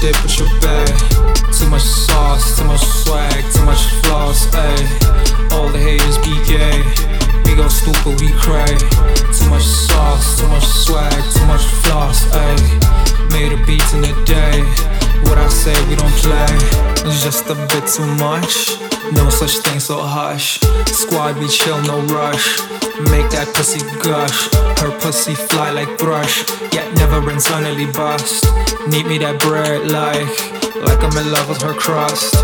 bay. Too much sauce, too much swag, too much floss, ayy. All the haters be gay. We go stupid, we cray. Too much sauce, too much swag, too much floss, ayy. Made a beat in the day. What I say, we don't play. It's just a bit too much. No such thing, so hush. Squad, we chill, no rush. Make that pussy gush. Her pussy fly like brush. Yet never internally bust. Need me that bread like. Like I'm in love with her crust.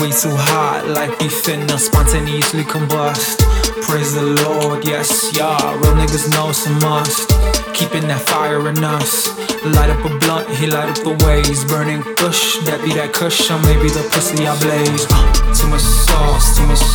Way too hot, like we finna spontaneously combust. Praise the Lord, yes, yeah. Real niggas know it's a must. Keeping that fire in us. Light up a blunt, he light up the ways. Burning kush, that be that kush, or maybe the pussy I blaze. Uh, too much sauce, too much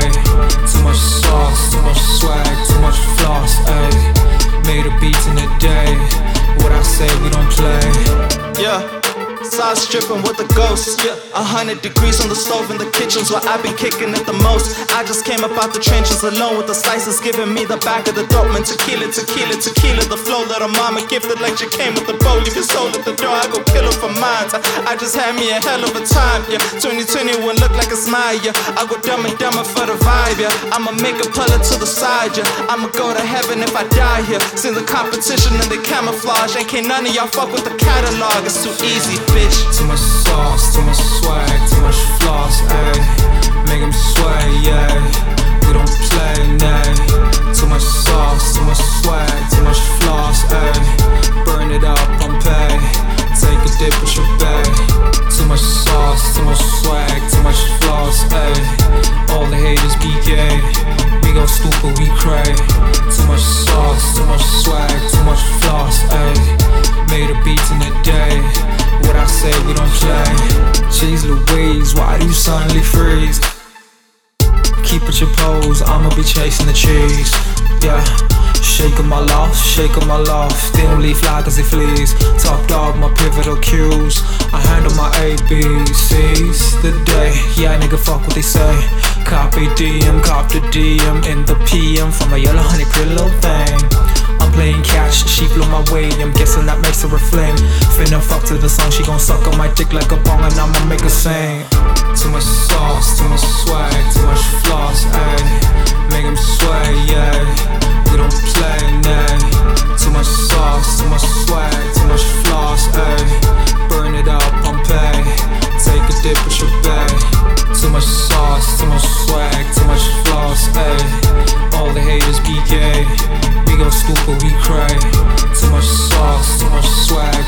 stupid. Too much sauce, too much swag, too much floss, ayy. Made a beat in a day. What I say, we don't play. Yeah. Side stripping with the ghost. Yeah. A hundred degrees on the stove in the kitchen's where I be kicking it the most. I just came up out the trenches alone with the slices giving me the back of the throat. Man, tequila, tequila, tequila. The flow little mama gifted like she came with the bowl. Leave your soul at the door. I go kill her for mines. I just had me a hell of a time. Yeah. 2020 will look like it's mine. Yeah. I go dumb and dumber for the vibe. Yeah. I'ma make a puller to the side. Yeah. I'ma go to heaven if I die here. See the competition and the camouflage. And can't none of y'all fuck with the catalog. It's too easy, bitch. Too much sauce, too much swag, too much floss, ayy. Louise, why do you suddenly freeze? Keep at your pose, I'ma be chasing the cheese. Yeah. Shaking my loft, shaking my loft. Don't leave fly cause they fleas. Top dog, my pivotal cues. I handle my ABCs. The day, yeah, nigga, fuck what they say. Copy DM, cop the DM in the PM from a yellow honey, little thing. Playing catch, she blew my way. I'm guessing that makes her a flame. Finna fuck to the song, she gon' suck on my dick like a bong, and I'ma make her sing. Too much sauce, too much swag, too much floss, ayy. Make him sway, yeah. We don't play. Too much sauce, too much swag, too much floss, ayy. Burn it up, Pompeii. Take a dip with your bay. Too much sauce, too much swag, too much floss, ayy. All the haters be gay. Go stupid, we cray. Too much sauce, too much swag,